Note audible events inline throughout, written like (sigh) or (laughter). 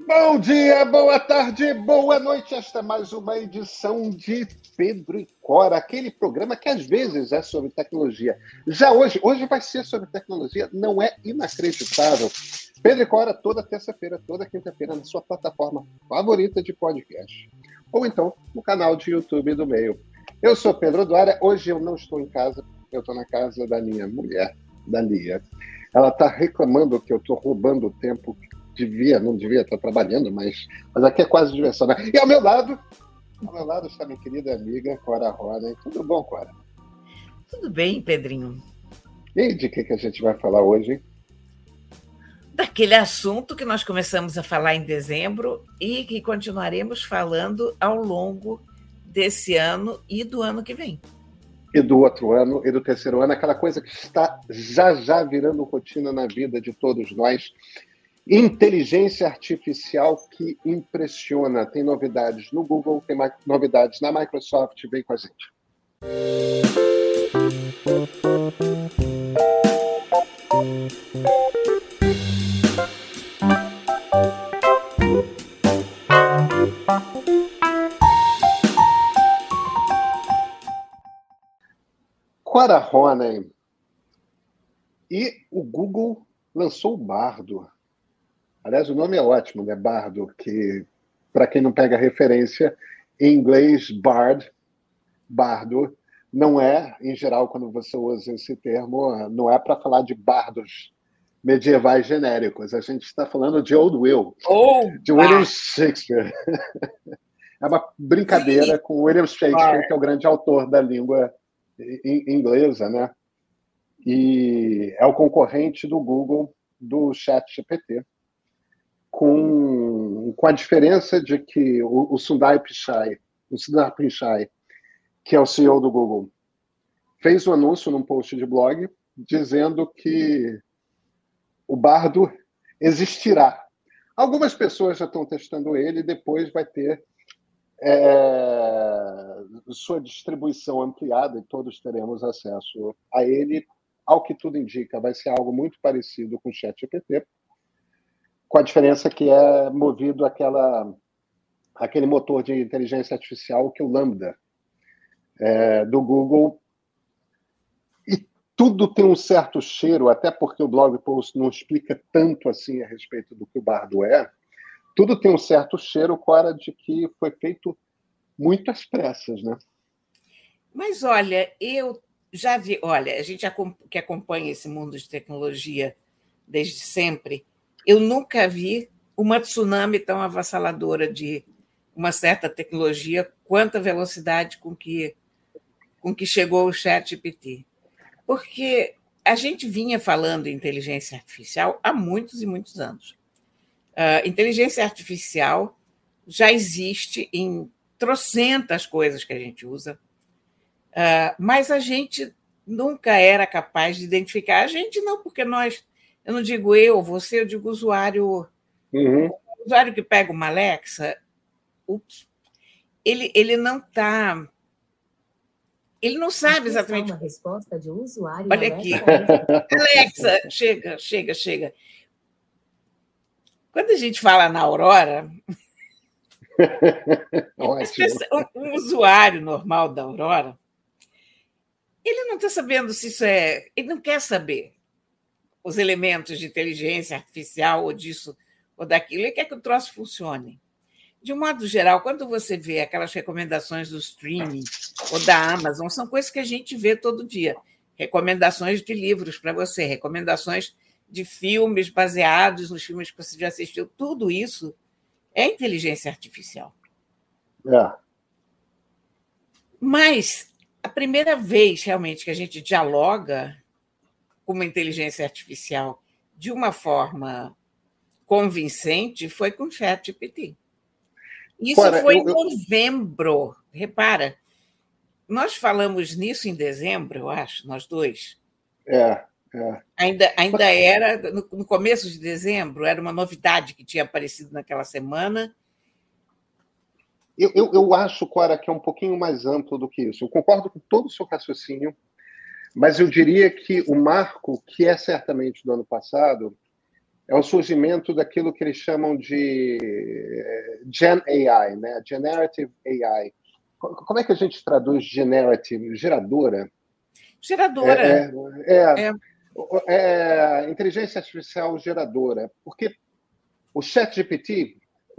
Bom dia, boa tarde, boa noite. Esta é mais uma edição de Pedro e Cora, aquele programa que às vezes é sobre tecnologia. Já hoje, hoje vai ser sobre tecnologia, não é inacreditável. Pedro e Cora toda terça-feira, toda quinta-feira na sua plataforma favorita de podcast. Ou então no canal de YouTube do meio. Eu sou Pedro Duara, hoje eu não estou em casa, eu estou na casa da minha mulher, da Lia. Ela está reclamando que eu estou roubando o tempo devia, não devia estar trabalhando, mas, mas aqui é quase diversão. Né? E ao meu lado, ao meu lado está minha querida amiga Cora Roda. Tudo bom, Cora? Tudo bem, Pedrinho. E de que, que a gente vai falar hoje? Daquele assunto que nós começamos a falar em dezembro e que continuaremos falando ao longo desse ano e do ano que vem. E do outro ano e do terceiro ano, aquela coisa que está já já virando rotina na vida de todos nós Inteligência artificial que impressiona. Tem novidades no Google, tem novidades na Microsoft. Vem com a gente. Quora Ronen. E o Google lançou o Bardo. Aliás, o nome é ótimo, né? Bardo, que, para quem não pega referência, em inglês, bard, bardo, não é, em geral, quando você usa esse termo, não é para falar de bardos medievais genéricos. A gente está falando de Old Will, oh, de William Shakespeare. (laughs) é uma brincadeira Sim. com William Shakespeare, que é o grande autor da língua inglesa, né? E é o concorrente do Google do Chat GPT com, com a diferença de que o, o Sundar Pichai, o Sundar Pichai, que é o CEO do Google, fez um anúncio num post de blog dizendo que o Bardo existirá. Algumas pessoas já estão testando ele e depois vai ter é, sua distribuição ampliada e todos teremos acesso a ele. Ao que tudo indica, vai ser algo muito parecido com o ChatGPT, com a diferença que é movido aquela, aquele motor de inteligência artificial que é o Lambda é, do Google. E tudo tem um certo cheiro, até porque o blog post não explica tanto assim a respeito do que o Bardo é. Tudo tem um certo cheiro, Cora, de que foi feito muitas pressas, né? Mas olha, eu já vi, olha, a gente que acompanha esse mundo de tecnologia desde sempre, eu nunca vi uma tsunami tão avassaladora de uma certa tecnologia quanto a velocidade com que, com que chegou o chat GPT. Porque a gente vinha falando em inteligência artificial há muitos e muitos anos. Uh, inteligência artificial já existe em trocentas coisas que a gente usa, uh, mas a gente nunca era capaz de identificar. A gente não, porque nós eu não digo eu, você, eu digo usuário. Uhum. O usuário que pega uma Alexa, ups, ele, ele não está. Ele não sabe exatamente. Uma resposta de um usuário. Olha aqui. Alexa, chega, chega, chega. Quando a gente fala na Aurora, (laughs) um usuário normal da Aurora, ele não está sabendo se isso é. Ele não quer saber os elementos de inteligência artificial ou disso ou daquilo e quer que o troço funcione. De um modo geral, quando você vê aquelas recomendações do streaming ou da Amazon, são coisas que a gente vê todo dia. Recomendações de livros para você, recomendações de filmes baseados nos filmes que você já assistiu. Tudo isso é inteligência artificial. É. Mas a primeira vez realmente que a gente dialoga com uma inteligência artificial de uma forma convincente foi com o ChatGPT. Isso foi eu, em novembro. Repara, nós falamos nisso em dezembro, eu acho, nós dois. É, é. Ainda, ainda era, no, no começo de dezembro, era uma novidade que tinha aparecido naquela semana. Eu, eu, eu acho, Cora, que é um pouquinho mais amplo do que isso. Eu concordo com todo o seu raciocínio. Mas eu diria que o marco, que é certamente do ano passado, é o surgimento daquilo que eles chamam de eh, Gen AI, né? Generative AI. Como é que a gente traduz generative? Geradora? Geradora. É, é, é, é inteligência artificial geradora. Porque o ChatGPT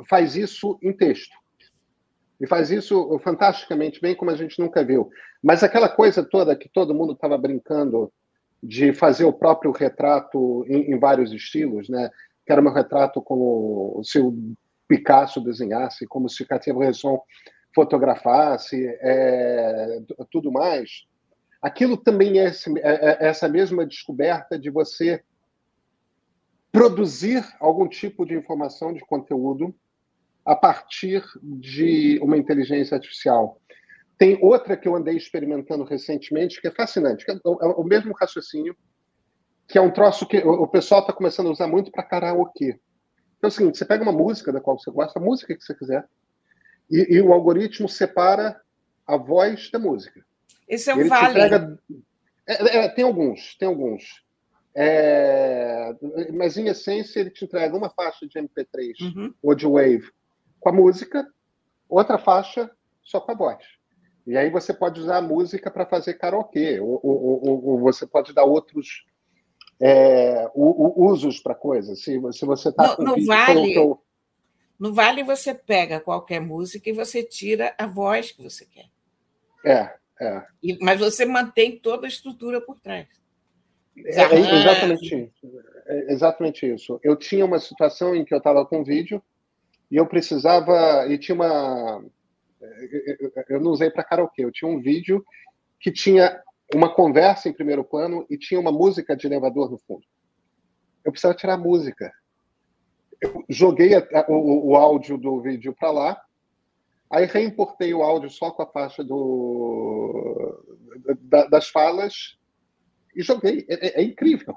faz isso em texto. E faz isso fantasticamente bem, como a gente nunca viu. Mas aquela coisa toda que todo mundo estava brincando de fazer o próprio retrato em, em, vários estilos, né? Que era um retrato como se o Picasso desenhasse, como se Cartier-Bresson fotografasse, é, tudo mais. Aquilo também é, esse, é, é essa mesma descoberta de você produzir algum tipo de informação, de conteúdo, a partir de uma inteligência artificial. Tem outra que eu andei experimentando recentemente, que é fascinante, que é o é mesmo raciocínio, que é um troço que o pessoal está começando a usar muito para karaokê. Então é o seguinte, você pega uma música da qual você gosta, a música que você quiser, e, e o algoritmo separa a voz da música. Esse é um vale. Entrega... É, é, tem alguns, tem alguns. É... Mas, em essência, ele te entrega uma faixa de MP3 uhum. ou de Wave com a música, outra faixa só com a voz. E aí você pode usar a música para fazer karaokê, ou, ou, ou, ou, você pode dar outros é, usos para coisas. Se, se você está no vale, no vale você pega qualquer música e você tira a voz que você quer. É, é. E, mas você mantém toda a estrutura por trás. É, é exatamente isso. É exatamente isso. Eu tinha uma situação em que eu estava com vídeo e eu precisava e tinha uma eu não usei para karaokê, eu tinha um vídeo que tinha uma conversa em primeiro plano e tinha uma música de elevador no fundo. Eu precisava tirar a música. Eu joguei a, o, o, áudio do vídeo para lá, aí reimportei o áudio só com a faixa do, da, das falas e joguei. É, é, é incrível.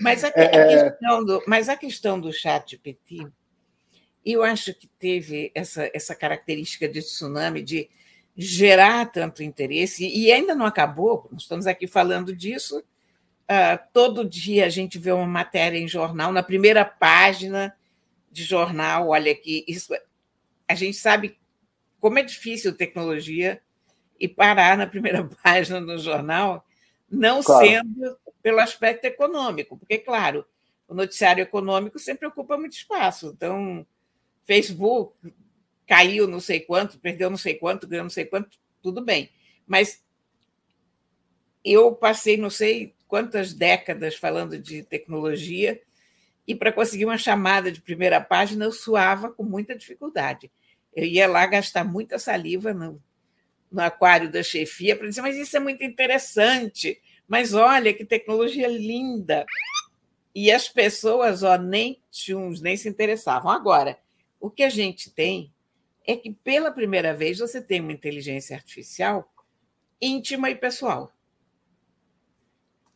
Mas a, é, é. questão do, mas a questão do chat GPT e eu acho que teve essa, essa característica de tsunami de gerar tanto interesse, e ainda não acabou, nós estamos aqui falando disso. Uh, todo dia a gente vê uma matéria em jornal, na primeira página de jornal, olha aqui, isso, a gente sabe como é difícil tecnologia e parar na primeira (laughs) página do jornal, não claro. sendo pelo aspecto econômico, porque, claro, o noticiário econômico sempre ocupa muito espaço, então Facebook caiu não sei quanto, perdeu não sei quanto, ganhou não sei quanto, tudo bem. Mas eu passei não sei quantas décadas falando de tecnologia e para conseguir uma chamada de primeira página eu suava com muita dificuldade. Eu ia lá gastar muita saliva no, no aquário da chefia para dizer, mas isso é muito interessante, mas olha que tecnologia linda. E as pessoas ó, nem tchuns, nem se interessavam. Agora, o que a gente tem é que, pela primeira vez, você tem uma inteligência artificial íntima e pessoal.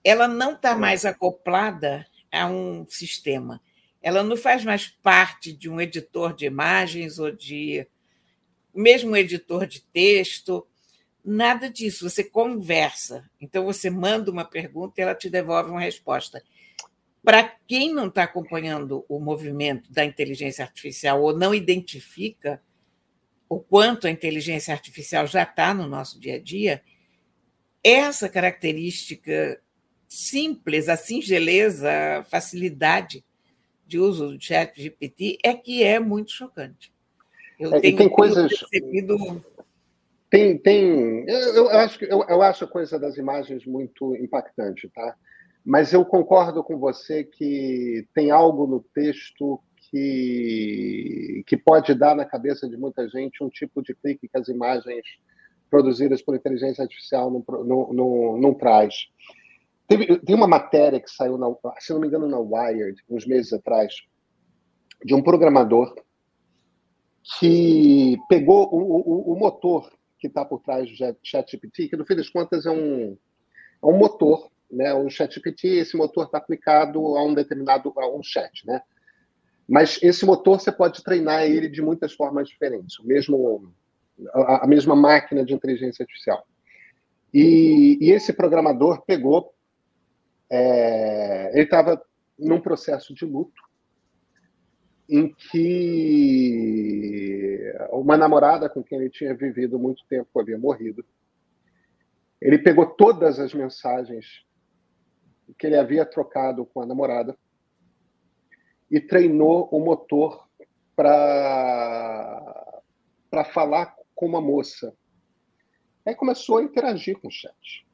Ela não está mais acoplada a um sistema. Ela não faz mais parte de um editor de imagens ou de mesmo editor de texto, nada disso. Você conversa. Então você manda uma pergunta e ela te devolve uma resposta. Para quem não está acompanhando o movimento da inteligência artificial ou não identifica o quanto a inteligência artificial já está no nosso dia a dia, essa característica simples, a singeleza, a facilidade de uso do chat GPT é que é muito chocante. Eu é, tenho tem coisas... percebido... Tem, tem... Eu, eu, acho, eu, eu acho a coisa das imagens muito impactante, tá? Mas eu concordo com você que tem algo no texto que, que pode dar na cabeça de muita gente um tipo de clique que as imagens produzidas por inteligência artificial não, não, não, não traz. Teve, tem uma matéria que saiu, na, se não me engano, na Wired, uns meses atrás, de um programador que pegou o, o, o motor que está por trás do ChatGPT, que no fim das contas é um, é um motor né? O ChatGPT, esse motor está aplicado a um determinado a um chat, né? Mas esse motor você pode treinar ele de muitas formas diferentes, o mesmo a, a mesma máquina de inteligência artificial. E, e esse programador pegou, é, ele estava num processo de luto em que uma namorada com quem ele tinha vivido muito tempo havia morrido. Ele pegou todas as mensagens que ele havia trocado com a namorada e treinou o motor para para falar com uma moça. Aí começou a interagir com o chat.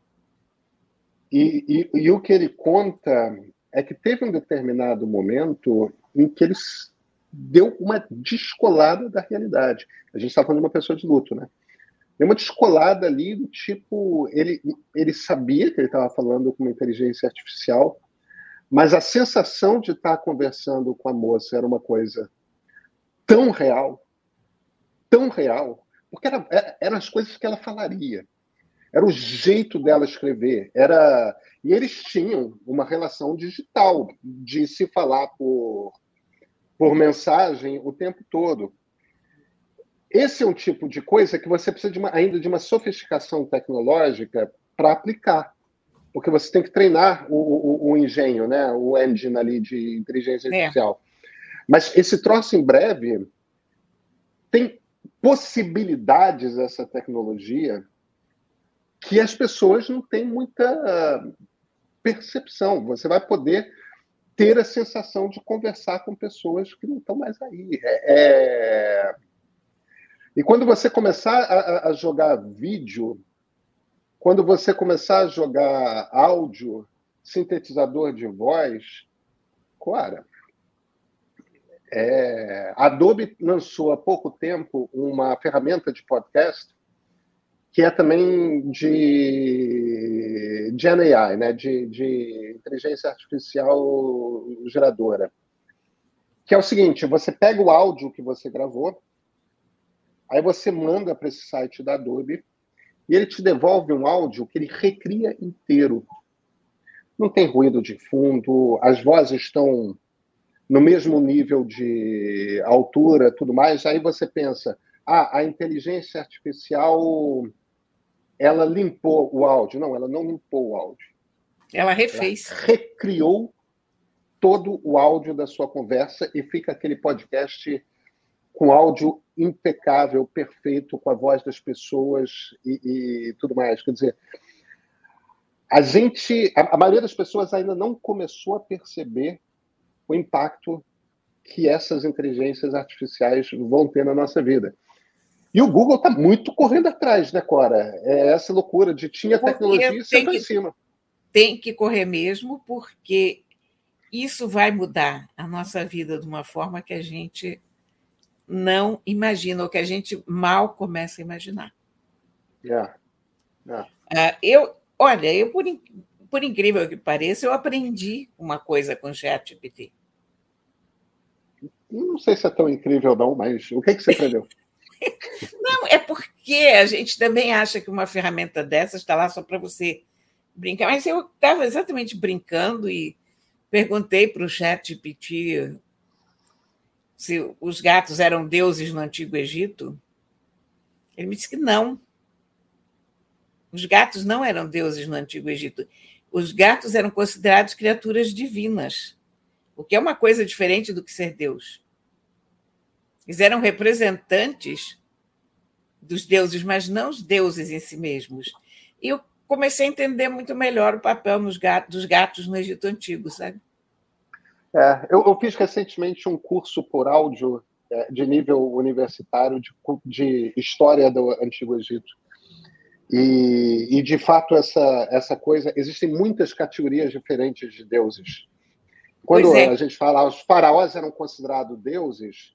E, e, e, o que ele conta é que teve um determinado momento em que ele deu uma descolada da realidade. A gente está falando de uma pessoa de luto, né? Deu uma descolada ali do tipo. Ele, ele sabia que ele estava falando com uma inteligência artificial, mas a sensação de estar conversando com a moça era uma coisa tão real, tão real, porque era, eram as coisas que ela falaria. Era o jeito dela escrever. Era e eles tinham uma relação digital de se falar por por mensagem o tempo todo. Esse é um tipo de coisa que você precisa de uma, ainda de uma sofisticação tecnológica para aplicar, porque você tem que treinar o, o, o, engenho, né? o engine ali de inteligência é. artificial. É. Mas esse troço em breve tem possibilidades essa tecnologia que as pessoas não têm muita percepção. Você vai poder ter a sensação de conversar com pessoas que não estão mais aí. É... é e quando você começar a, a, jogar vídeo, quando você começar a jogar áudio, sintetizador de voz, cara, é, a Adobe lançou há pouco tempo uma ferramenta de podcast que é também de Gen AI, né? de, de inteligência artificial geradora. Que é o seguinte: você pega o áudio que você gravou, aí você manda para esse site da Adobe e ele te devolve um áudio que ele recria inteiro. Não tem ruído de fundo, as vozes estão no mesmo nível de altura, tudo mais. Aí você pensa, ah, a inteligência artificial ela limpou o áudio. Não, ela não limpou o áudio. Ela refez. Ela recriou todo o áudio da sua conversa e fica aquele podcast com áudio impecável, perfeito, com a voz das pessoas e, e tudo mais. Quer dizer, a gente, a, a, maioria das pessoas ainda não começou a perceber o impacto que essas inteligências artificiais vão ter na nossa vida. E o Google está muito correndo atrás, né, Cora? É essa loucura de tinha tecnologia e senta em cima. Tem que correr mesmo, porque isso vai mudar a nossa vida de uma forma que a gente não imagina, ou que a gente mal começa a imaginar. Yeah. Yeah. Uh, eu, olha, eu por, por incrível que pareça, eu aprendi uma coisa com o ChatGPT. Não sei se é tão incrível, não, mas o que, que você aprendeu? (laughs) Não, é porque a gente também acha que uma ferramenta dessa está lá só para você brincar. Mas eu estava exatamente brincando e perguntei para o chat GPT se os gatos eram deuses no Antigo Egito. Ele me disse que não. Os gatos não eram deuses no Antigo Egito. Os gatos eram considerados criaturas divinas, o que é uma coisa diferente do que ser Deus. Eles eram representantes dos deuses, mas não os deuses em si mesmos. E eu comecei a entender muito melhor o papel gatos, dos gatos no Egito Antigo, sabe? É, eu, eu, fiz recentemente um curso por áudio é, de nível universitário de, de, história do Antigo Egito. E, e, de fato, essa, essa coisa. Existem muitas categorias diferentes de deuses. Quando é. a gente fala os faraós eram considerados deuses,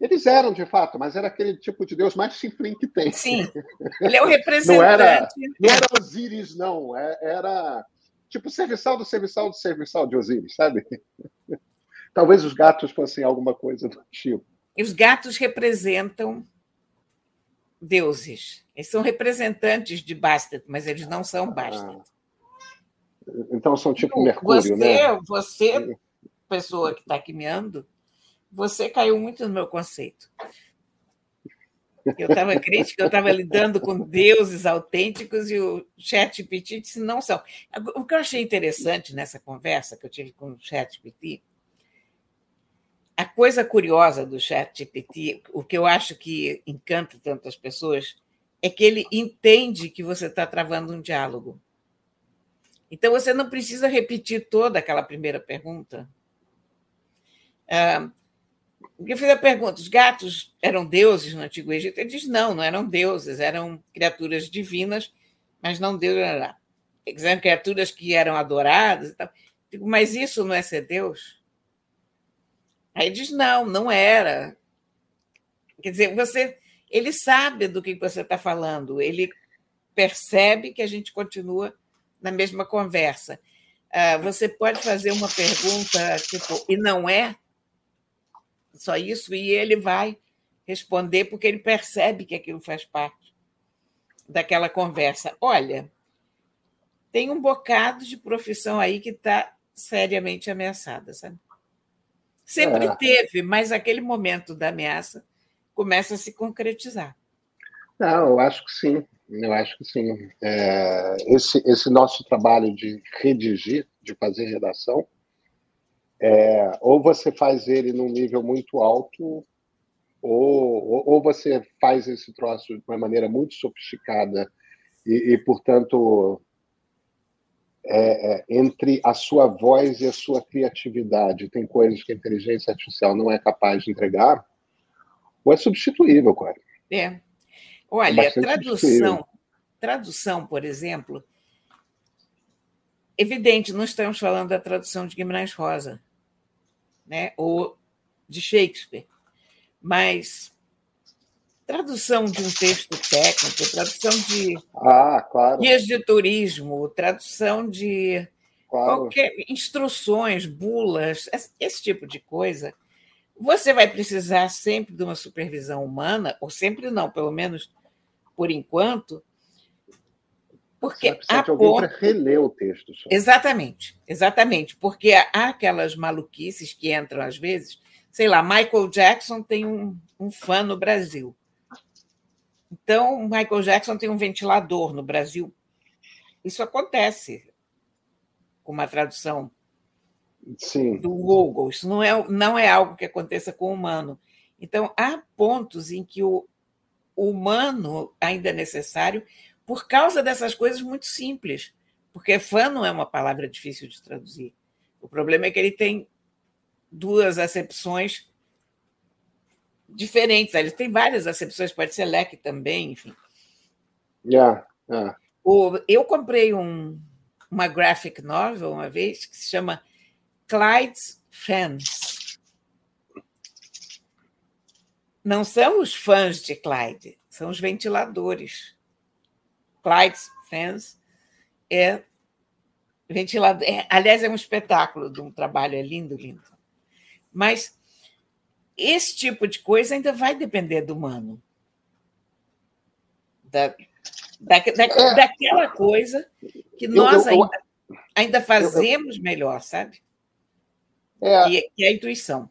eles eram, de fato, mas era aquele tipo de Deus mais simples que tem. Sim. (laughs) Ele é o representante. não, era, não era Osíris, não. É, era tipo serviçal do serviçal do serviçal de Osíris, sabe? (laughs) Talvez os gatos fossem alguma coisa do tipo. E os gatos representam deuses. Eles são representantes de Bastet, mas eles não são Bastet. Ah. Então são tipo Mercúrio, você, né? Você, pessoa que está aqui meando, você caiu muito no meu conceito. Eu estava crítica, eu estava lidando com deuses autênticos e o chat GPT disse não são. O que eu achei interessante nessa conversa que eu tive com o chat GPT, a coisa curiosa do chat GPT, o que eu acho que encanta tantas pessoas, é que ele entende que você está travando um diálogo. Então, você não precisa repetir toda aquela primeira pergunta. Ah, eu fiz a pergunta: os gatos eram deuses no Antigo Egito? Ele diz: não, não eram deuses, eram criaturas divinas, mas não deuses. Eram criaturas que eram adoradas. E tal. Digo, mas isso não é ser Deus? Aí diz: não, não era. Quer dizer, você, ele sabe do que você está falando, ele percebe que a gente continua na mesma conversa. Ah, você pode fazer uma pergunta tipo, e não é? Só isso, e ele vai responder porque ele percebe que aquilo faz parte daquela conversa. Olha, tem um bocado de profissão aí que está seriamente ameaçada, sabe? Sempre é. teve, mas aquele momento da ameaça começa a se concretizar. Não, eu acho que sim. Eu acho que sim. É, esse, esse nosso trabalho de redigir, de fazer redação, é, ou você faz ele num nível muito alto, ou, ou você faz esse troço de uma maneira muito sofisticada e, e portanto, é, é, entre a sua voz e a sua criatividade, tem coisas que a inteligência artificial não é capaz de entregar, ou é substituível, cara. É. Olha, é tradução, tradução, por exemplo, evidente, não estamos falando da tradução de Guimarães Rosa né? ou de Shakespeare. Mas tradução de um texto técnico, tradução de ah, claro. guias de turismo, tradução de claro. qualquer instruções, bulas, esse tipo de coisa, você vai precisar sempre de uma supervisão humana, ou sempre não, pelo menos por enquanto, porque há ponto... para reler o texto. Só. Exatamente, exatamente. Porque há aquelas maluquices que entram às vezes. Sei lá, Michael Jackson tem um, um fã no Brasil. Então, Michael Jackson tem um ventilador no Brasil. Isso acontece com uma tradução Sim. do Google. Isso não é, não é algo que aconteça com o humano. Então, há pontos em que o humano ainda é necessário, por causa dessas coisas muito simples. Porque fã não é uma palavra difícil de traduzir. O problema é que ele tem duas acepções diferentes. Ele tem várias acepções, pode ser leque também, enfim. Yeah, yeah. O, eu comprei um, uma graphic novel uma vez que se chama Clyde's Fans. Não são os fãs de Clyde, são os ventiladores. Clyde's Fans é ventilador. É, aliás, é um espetáculo de um trabalho, é lindo, lindo. Mas esse tipo de coisa ainda vai depender do humano. Da, da, da é. daquela coisa que nós eu, eu, ainda, ainda, fazemos eu, melhor, sabe? É. Que, que é a intuição.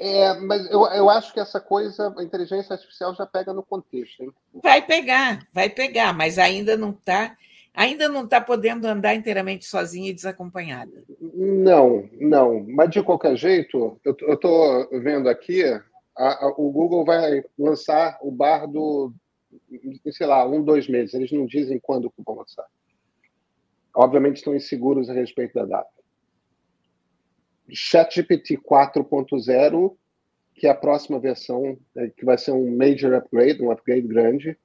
É, mas eu, eu acho que essa coisa, a inteligência artificial já pega no contexto. Hein? Vai pegar, vai pegar, mas ainda não está ainda não está podendo andar inteiramente sozinha e desacompanhada. Não, não. Mas de qualquer jeito, eu estou vendo aqui, a, a, o Google vai lançar o Bardo, sei lá, um, dois meses. Eles não dizem quando vão lançar. Obviamente estão inseguros a respeito da data. ChatGPT 4.0, que é a próxima versão, é, que vai ser um major upgrade, um upgrade grande,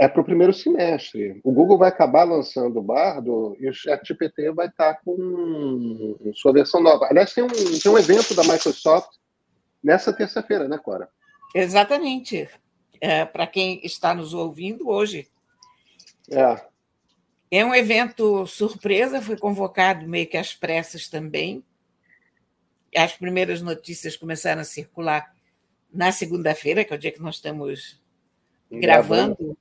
é para o primeiro semestre. O Google vai acabar lançando o Bardo e o ChatGPT vai estar tá com sua versão nova. Aliás, tem um, tem um evento da Microsoft nessa terça-feira, né, Cora? Exatamente. É, para quem está nos ouvindo hoje. É. É um evento surpresa, foi convocado meio que às pressas também. As primeiras notícias começaram a circular na segunda-feira, que é o dia que nós estamos gravando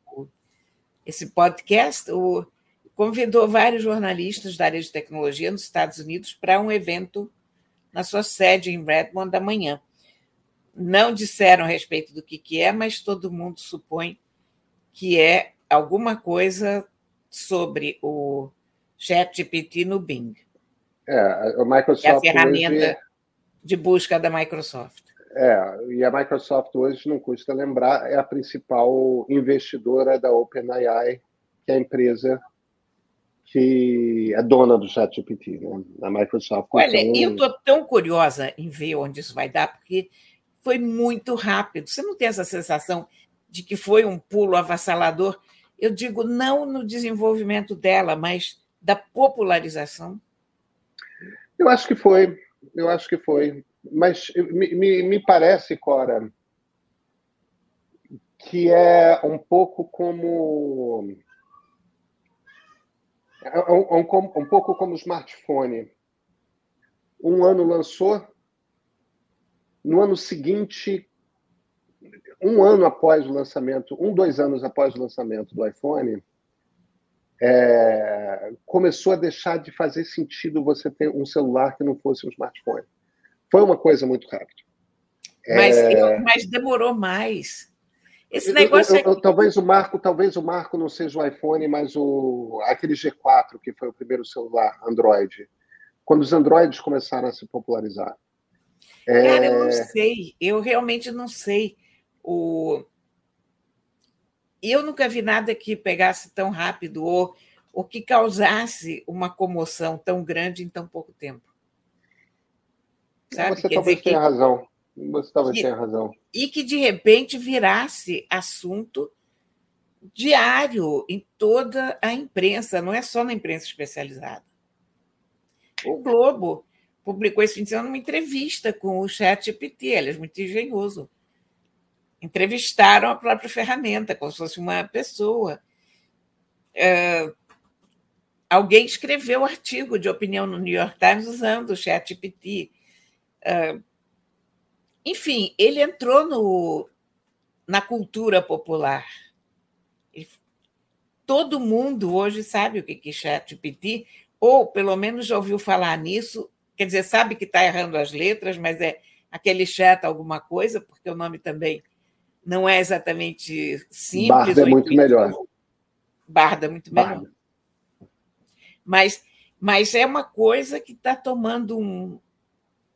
esse podcast. O, convidou vários jornalistas da área de tecnologia nos Estados Unidos para um evento na sua sede em Redmond amanhã. Não disseram a respeito do que, que é, mas todo mundo supõe que é alguma coisa sobre o ChatGPT no Bing. É, a Microsoft. É a ferramenta hoje... de busca da Microsoft. É, e a Microsoft hoje, não custa lembrar, é a principal investidora da OpenAI, que é a empresa que é dona do ChatGPT, né? A Microsoft. Olha, então... eu estou tão curiosa em ver onde isso vai dar, porque foi muito rápido. Você não tem essa sensação de que foi um pulo avassalador? Eu digo não no desenvolvimento dela, mas da popularização. Eu acho que foi, eu acho que foi. Mas me, me, me parece, Cora, que é um pouco como. É um, um, um pouco como o smartphone. Um ano lançou, no ano seguinte, um ano após o lançamento, um, dois anos após o lançamento do iPhone, é, começou a deixar de fazer sentido você ter um celular que não fosse um smartphone. Foi uma coisa muito rápida. Mas, é... mas demorou mais. Esse negócio. Eu, eu, eu, talvez o marco, talvez o marco não seja o iPhone, mas o aquele G4 que foi o primeiro celular Android. Quando os Androids começaram a se popularizar. Cara, eu não é. sei. Eu realmente não sei. O... Eu nunca vi nada que pegasse tão rápido ou, ou que causasse uma comoção tão grande em tão pouco tempo. Sabe? Você Quer talvez tenha que... razão. Você talvez tenha razão. E que de repente virasse assunto diário em toda a imprensa, não é só na imprensa especializada. O Globo publicou esse fim de semana uma entrevista com o ChatGPT, ele é muito engenhoso. Entrevistaram a própria ferramenta, como se fosse uma pessoa. É, alguém escreveu um artigo de opinião no New York Times usando o ChatGPT. É, enfim, ele entrou no, na cultura popular. todo mundo hoje sabe o que é ChatGPT, ou pelo menos já ouviu falar nisso Quer dizer, sabe que está errando as letras, mas é aquele chat alguma coisa, porque o nome também não é exatamente simples. Barda é muito melhor. Barda é muito melhor. Barda. Mas, mas é uma coisa que está tomando um.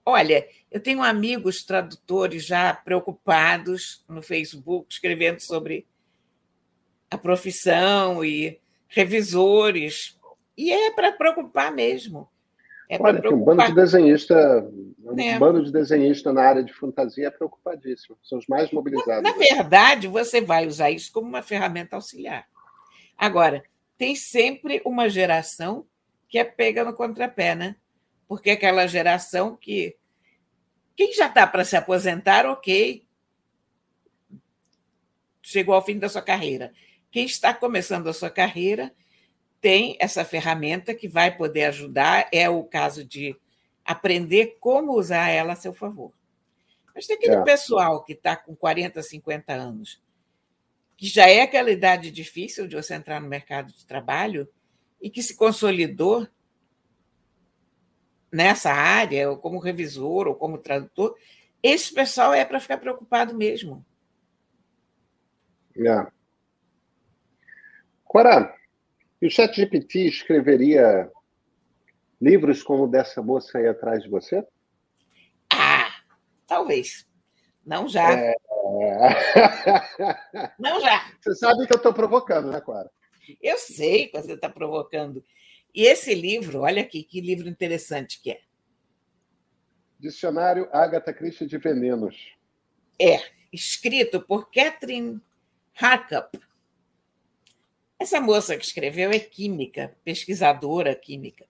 Olha, eu tenho amigos tradutores já preocupados no Facebook, escrevendo sobre a profissão e revisores. E é para preocupar mesmo. É Olha, tem um bando de desenhista, um é. bando de desenhista na área de fantasia é preocupadíssimo. São os mais mobilizados. Na, na verdade, você vai usar isso como uma ferramenta auxiliar. Agora, tem sempre uma geração que é pega no contrapé, né? Porque é aquela geração que quem já está para se aposentar, ok, chegou ao fim da sua carreira. Quem está começando a sua carreira tem essa ferramenta que vai poder ajudar, é o caso de aprender como usar ela a seu favor. Mas tem aquele é. pessoal que está com 40, 50 anos, que já é aquela idade difícil de você entrar no mercado de trabalho e que se consolidou nessa área, ou como revisor, ou como tradutor, esse pessoal é para ficar preocupado mesmo. É. Cora, e o ChatGPT escreveria livros como dessa moça aí atrás de você? Ah, talvez. Não já. É... (laughs) Não já. Você sabe que eu estou provocando, né, Clara? Eu sei que você está provocando. E esse livro, olha aqui, que livro interessante que é. Dicionário Agatha Christie de Venenos. É, escrito por Catherine Harkup. Essa moça que escreveu é química, pesquisadora química.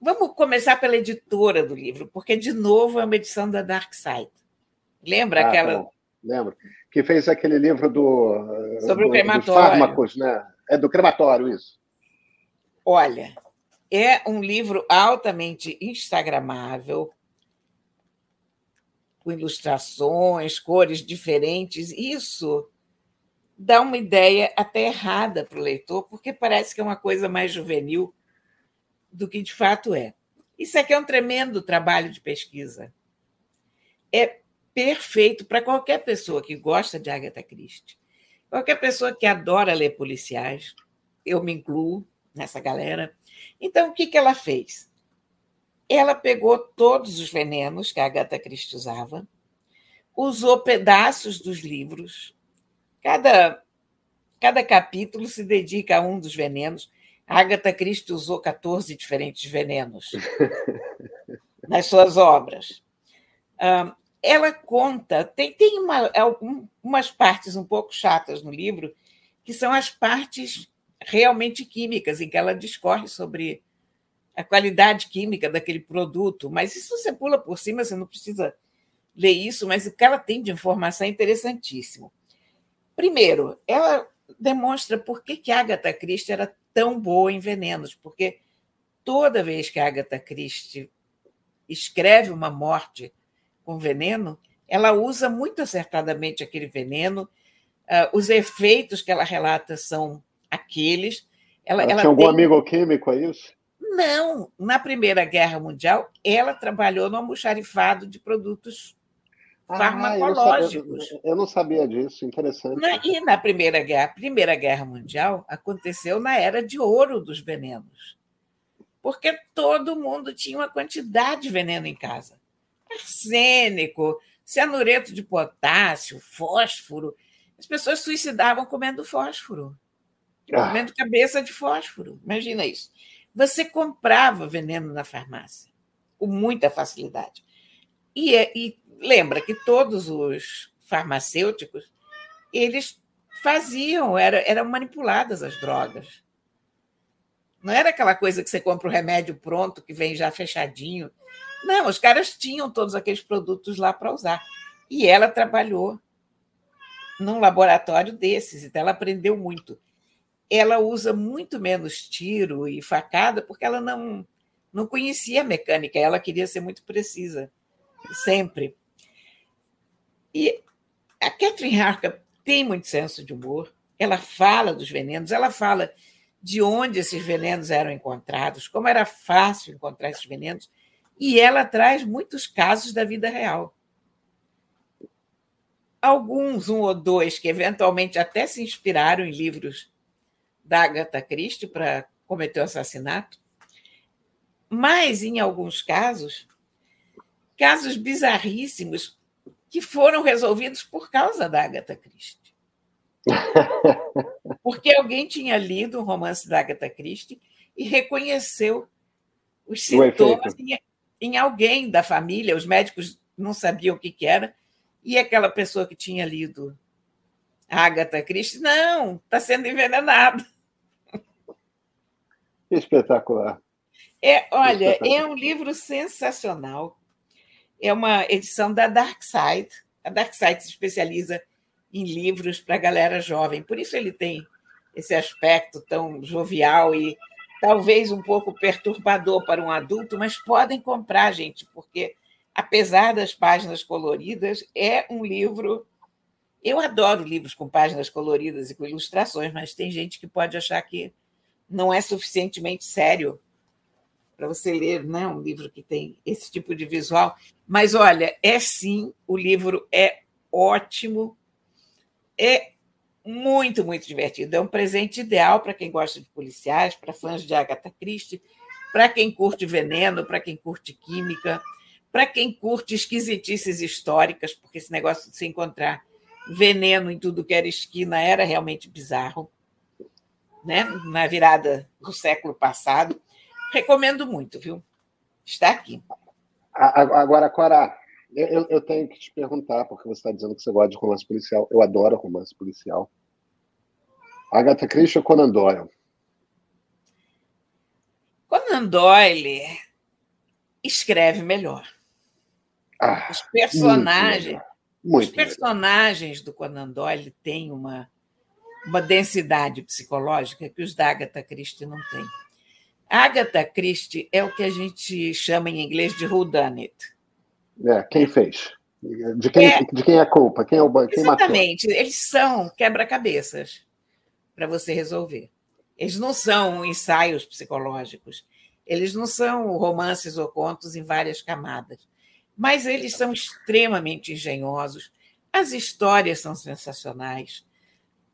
Vamos começar pela editora do livro, porque, de novo, é uma edição da Dark Side. Lembra ah, aquela. Tá Lembro. Que fez aquele livro do. Sobre do, o crematório. fármacos, né? É do crematório, isso. Olha, é um livro altamente instagramável, com ilustrações, cores diferentes. Isso dá uma ideia até errada para o leitor, porque parece que é uma coisa mais juvenil do que de fato é. Isso aqui é um tremendo trabalho de pesquisa. É perfeito para qualquer pessoa que gosta de Agatha Christie, qualquer pessoa que adora ler policiais. Eu me incluo nessa galera. Então, o que, que ela fez? Ela pegou todos os venenos que a Agatha Christie usava, usou pedaços dos livros, cada, cada capítulo se dedica a um dos venenos. A Agatha Christie usou 14 diferentes venenos (laughs) nas suas obras. ela conta, tem, tem uma, umas partes um pouco chatas no livro, que são as partes realmente químicas, em que ela discorre sobre a qualidade química daquele produto, mas isso você pula por cima, você não precisa ler isso, mas o que ela tem de informação é interessantíssimo. Primeiro, ela demonstra por que, que Agatha Christie era tão boa em venenos, porque toda vez que a Agatha Christie escreve uma morte com veneno, ela usa muito acertadamente aquele veneno, uh, os efeitos que ela relata são aqueles. Ela, ela, ela tinha algum tem... amigo químico, é isso? Não, na Primeira Guerra Mundial, ela trabalhou no almoxarifado de produtos ah, farmacológicos. Eu, eu, não sabia disso, interessante. Na, e na Primeira Guerra, Primeira Guerra Mundial aconteceu na era de ouro dos venenos. Porque todo mundo tinha uma quantidade de veneno em casa. Arsênico, cianureto de potássio, fósforo. As pessoas suicidavam comendo fósforo. Ah. Comendo cabeça de fósforo. Imagina isso. Você comprava veneno na farmácia com muita facilidade. E, é, e lembra que todos os farmacêuticos eles faziam, era, eram manipuladas as drogas. Não era aquela coisa que você compra o remédio pronto, que vem já fechadinho. Não, os caras tinham todos aqueles produtos lá para usar. E ela trabalhou num laboratório desses, então ela aprendeu muito ela usa muito menos tiro e facada porque ela não, não conhecia a mecânica, ela queria ser muito precisa, sempre. E a Catherine Harker tem muito senso de humor, ela fala dos venenos, ela fala de onde esses venenos eram encontrados, como era fácil encontrar esses venenos, e ela traz muitos casos da vida real. Alguns, um ou dois, que eventualmente até se inspiraram em livros da Agatha Christie para cometer o assassinato, mas, em alguns casos, casos bizarríssimos que foram resolvidos por causa da Agatha Christie. (laughs) Porque alguém tinha lido um romance da Agatha Christie e reconheceu os sintomas em, em, alguém da família, os médicos não sabiam o que, que era, e aquela pessoa que tinha lido a Agatha Christie, não, está sendo envenenado. Espetacular. É, olha, Espetacular. é um livro sensacional. É uma edição da Dark Side. A Dark Side se especializa em livros para a galera jovem, por isso ele tem esse aspecto tão jovial e talvez um pouco perturbador para um adulto, mas podem comprar, gente, porque apesar das páginas coloridas, é um livro. Eu adoro livros com páginas coloridas e com ilustrações, mas tem gente que pode achar que não é suficientemente sério para você ler né, um livro que tem esse tipo de visual. Mas olha, é sim, o livro é ótimo, é muito, muito divertido. É um presente ideal para quem gosta de policiais, para fãs de Agatha Christie, para quem curte veneno, para quem curte química, para quem curte esquisitices históricas, porque esse negócio de se encontrar veneno em tudo que era esquina era realmente bizarro né, na virada do século passado. Recomendo muito, viu? Está aqui. Agora, Cora, eu, eu tenho que te perguntar, porque você está dizendo que você gosta de romance policial. Eu adoro romance policial. Agatha Christie ou Conan Doyle? Conan Doyle escreve melhor. Ah, os personagens, muito muito os personagens do Conan Doyle têm uma uma densidade psicológica que os da Agatha Christie não têm. Agatha Christie é o que a gente chama em inglês de whodunit. É, quem fez? De quem é, de quem é a culpa? Quem é o quem Exatamente. Matou? Eles são quebra-cabeças para você resolver. Eles não são ensaios psicológicos. Eles não são romances ou contos em várias camadas, mas eles são extremamente engenhosos. As histórias são sensacionais.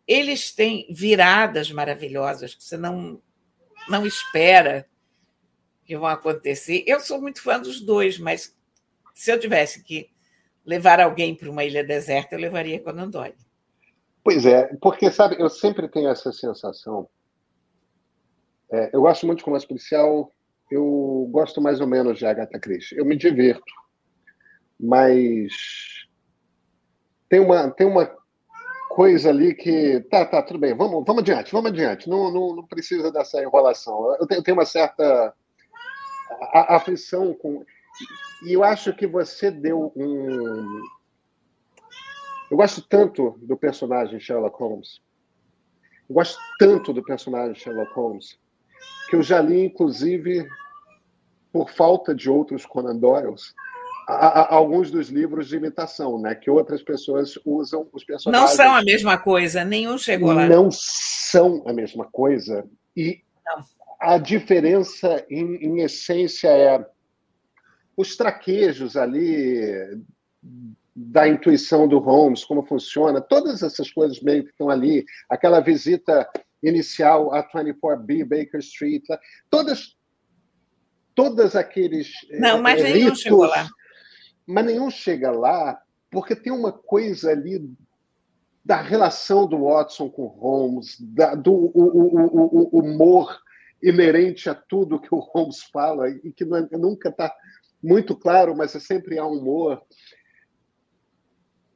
Eles têm viradas maravilhosas que você não, não espera que vão acontecer. Eu sou muito fã dos dois, mas se eu tivesse que levar alguém para uma ilha deserta, eu levaria Conan Doyle. Pois é, porque, sabe, eu sempre tenho essa sensação. É, eu gosto muito de romance policial, eu gosto mais ou menos de Agatha Christie. Eu me divirto, mas tem uma, tem uma coisa ali que. Tá, tá, tudo bem, vamos, vamos adiante, vamos adiante. Não, não, não precisa dessa enrolação. Eu tenho, uma certa aflição com. E eu acho que você deu um eu gosto tanto do personagem Sherlock Holmes. Eu gosto tanto do personagem Sherlock Holmes que eu já li, inclusive, por falta de outros Conan Doyles, a, a, alguns dos livros de imitação, né? Que outras pessoas usam os personagens. Não são a mesma coisa, nenhum chegou lá. Não são a mesma coisa. E Não. a diferença, em, em essência, é os traquejos ali da intuição do Holmes, como funciona, todas essas coisas meio que estão ali, aquela visita inicial a 24B Baker Street, todas todas aqueles Não, mas ritos, nenhum chegou lá. Mas nenhum chega lá, porque tem uma coisa ali da relação do Watson com Holmes, da, do o, o, o, humor inerente a tudo que o Holmes fala e que não, nunca está muito claro, mas é sempre há humor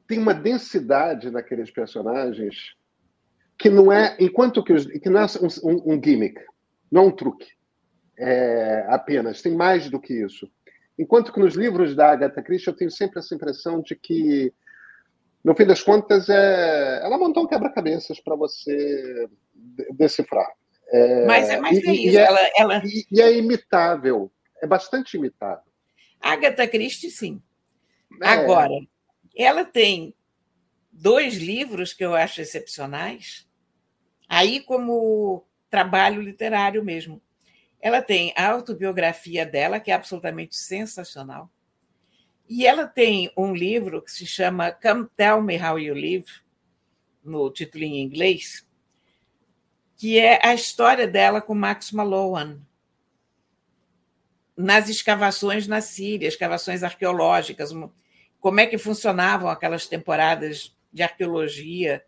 tem uma densidade naqueles personagens que não é, enquanto que, os, que não é um, um, gimmick, não é um truque, é, apenas, tem mais do que isso. Enquanto que nos livros da Agatha Christie eu tenho sempre essa impressão de que, no fim das contas, é, ela montou um quebra-cabeças para você decifrar. É, Mas é mais e, isso. E é, ela, ela... E, e, é imitável, é bastante imitável. Agatha Christie, sim. É. Agora, ela tem dois livros que eu acho excepcionais, aí como trabalho literário mesmo. Ela tem a autobiografia dela, que é absolutamente sensacional. E ela tem um livro que se chama Come Tell Me How You Live, no título em inglês, que é a história dela com Max Malone nas escavações na Síria, escavações arqueológicas, como é que funcionavam aquelas temporadas de arqueologia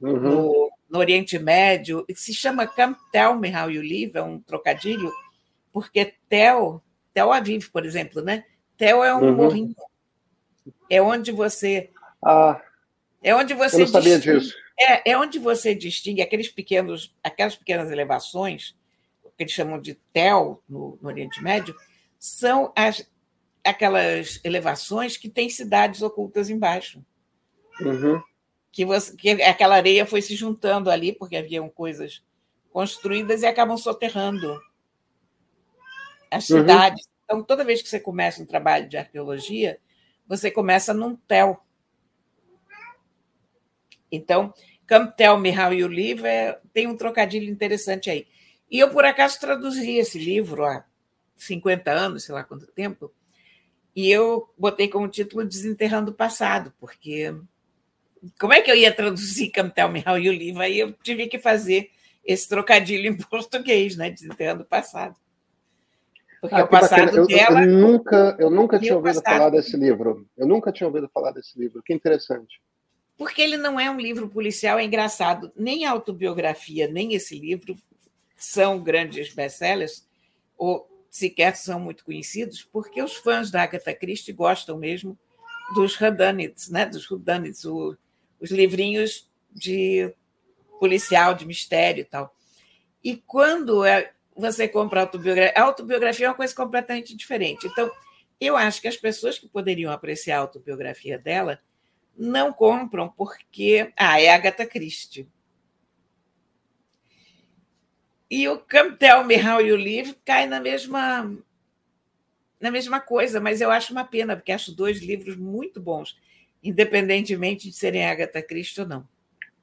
uhum. no, no, Oriente Médio. Se chama Come Tell Me How You Live, é um trocadilho, porque Tel, Tel Aviv, por exemplo, né? Tel é um uhum. morrinho. É onde você. Ah, é onde você. Eu não sabia distingue, disso. É, é onde você distingue aqueles pequenos, aquelas pequenas elevações, que eles chamam de Tel no, no Oriente Médio, são as, aquelas elevações que têm cidades ocultas embaixo. Uhum. Que, você, que aquela areia foi se juntando ali, porque haviam coisas construídas e acabam soterrando as uhum. cidades. Então, toda vez que você começa um trabalho de arqueologia, você começa num tel. Então, Come Tell Me How You Live é, tem um trocadilho interessante aí. E eu, por acaso, traduzi esse livro há 50 anos, sei lá quanto tempo, e eu botei como título Desenterrando o Passado, porque como é que eu ia traduzir Capital Miral e o livro? Aí eu tive que fazer esse trocadilho em (laughs) português, né? Desenterrando o Passado. Porque ah, o passado eu, dela. Eu nunca, eu nunca tinha ouvido passado. falar desse livro. Eu nunca tinha ouvido falar desse livro. Que interessante. Porque ele não é um livro policial, é engraçado. Nem a autobiografia, nem esse livro são grandes best-sellers, ou sequer são muito conhecidos, porque os fãs da Agatha Christie gostam mesmo dos whodunits, né? dos whodunits, o, os livrinhos de policial, de mistério e tal. E quando é, você compra autobiografia, a autobiografia é uma coisa completamente diferente. Então, eu acho que as pessoas que poderiam apreciar a autobiografia dela não compram porque. Ah, é Agatha Christie. E o Come Tell Me How You Live cai na mesma, na mesma coisa, mas eu acho uma pena, porque acho dois livros muito bons, independentemente de serem Agatha Christie ou não.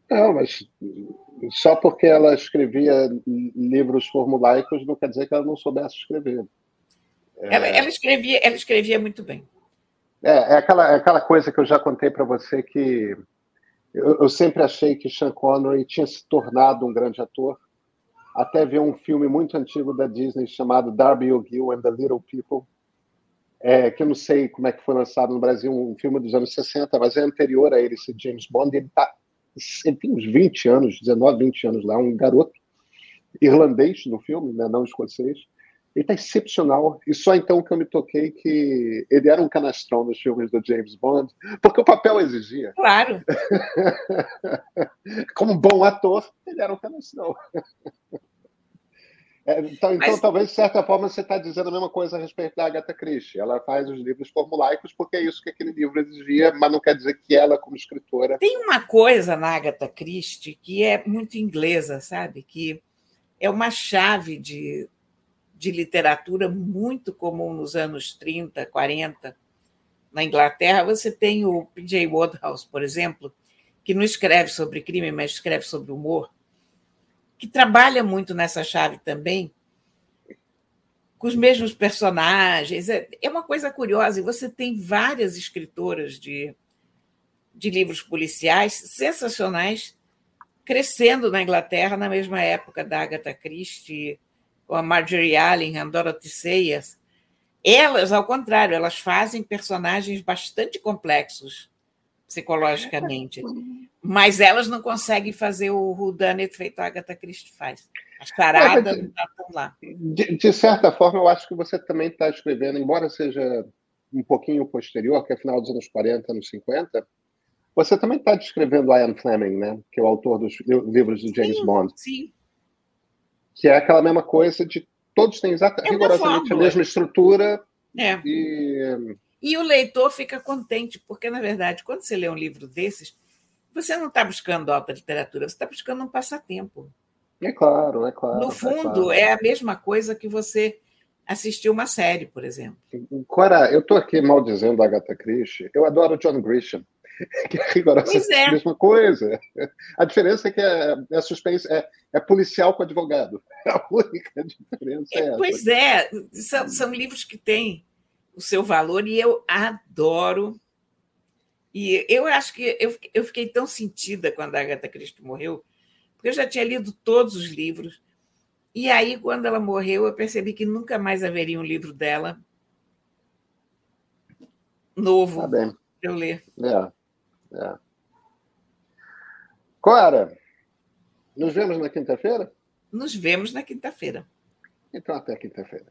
Não, mas só porque ela escrevia livros formulaicos não quer dizer que ela não soubesse escrever. Ela, ela, escrevia, ela escrevia muito bem. É, é aquela, é aquela coisa que eu já contei para você que eu, eu, sempre achei que Sean Connery tinha se tornado um grande ator, até ver um filme muito antigo da Disney chamado Darby O'Gill and the Little People, é, que eu não sei como é que foi lançado no Brasil, um filme dos anos 60, mas é anterior a ele, esse James Bond. Ele, tá, ele tem uns 20 anos, 19, 20 anos lá, um garoto irlandês no filme, né, não escocês. Ele está excepcional. E só então que eu me toquei que ele era um canastrão nos filmes do James Bond, porque o papel exigia. Claro. (laughs) Como bom ator, ele era um canastrão. É, então, então Mas... talvez, de certa forma, você está dizendo a mesma coisa a respeito da Agatha Christie. Ela faz os livros formulaicos porque é isso que aquele livro exigia, mas não quer dizer que ela, como escritora. Tem uma coisa na Agatha Christie que é muito inglesa, sabe? Que é uma chave de, de literatura muito comum nos anos 30, 40. Na Inglaterra, você tem o P.J. Woodhouse, por exemplo, que não escreve sobre crime, mas escreve sobre humor que trabalha muito nessa chave também, com os mesmos personagens. É, é uma coisa curiosa, e você tem várias escritoras de, de livros policiais sensacionais crescendo na Inglaterra na mesma época da Agatha Christie, com a Marjorie Allen, a Dorothy Sayers. Elas, ao contrário, elas fazem personagens bastante complexos psicologicamente. Mas elas não conseguem fazer o whodunit feito a Agatha Christie faz. As paradas não estão lá. De, de, certa forma, eu acho que você também está escrevendo, embora seja um pouquinho posterior, que é final dos anos 40, anos 50, você também está descrevendo Ian Fleming, né? que é o autor dos livros do James sim, Bond. Sim. Que é aquela mesma coisa de todos têm exatamente, é rigorosamente a mesma estrutura. É. E e o leitor fica contente, porque, na verdade, quando você lê um livro desses, você não está buscando alta literatura, você está buscando um passatempo. É claro, é claro. No fundo, é, claro. é a mesma coisa que você assistir uma série, por exemplo. Cora, eu estou aqui mal dizendo a Agatha Christie, eu adoro John Grisham, (laughs) que é rigorosamente é. a mesma coisa. A diferença é que é, é suspense, é, é, policial com advogado. (laughs) A única diferença é, é essa. Pois é, são, são livros que têm o seu valor e eu adoro. E eu acho que eu, eu fiquei tão sentida quando a Agatha Christie morreu, porque eu já tinha lido todos os livros. E aí, quando ela morreu, eu percebi que nunca mais haveria um livro dela novo tá para eu ler. É, é. Cora, nos vemos na quinta-feira? Nos vemos na quinta-feira. Então, até quinta-feira.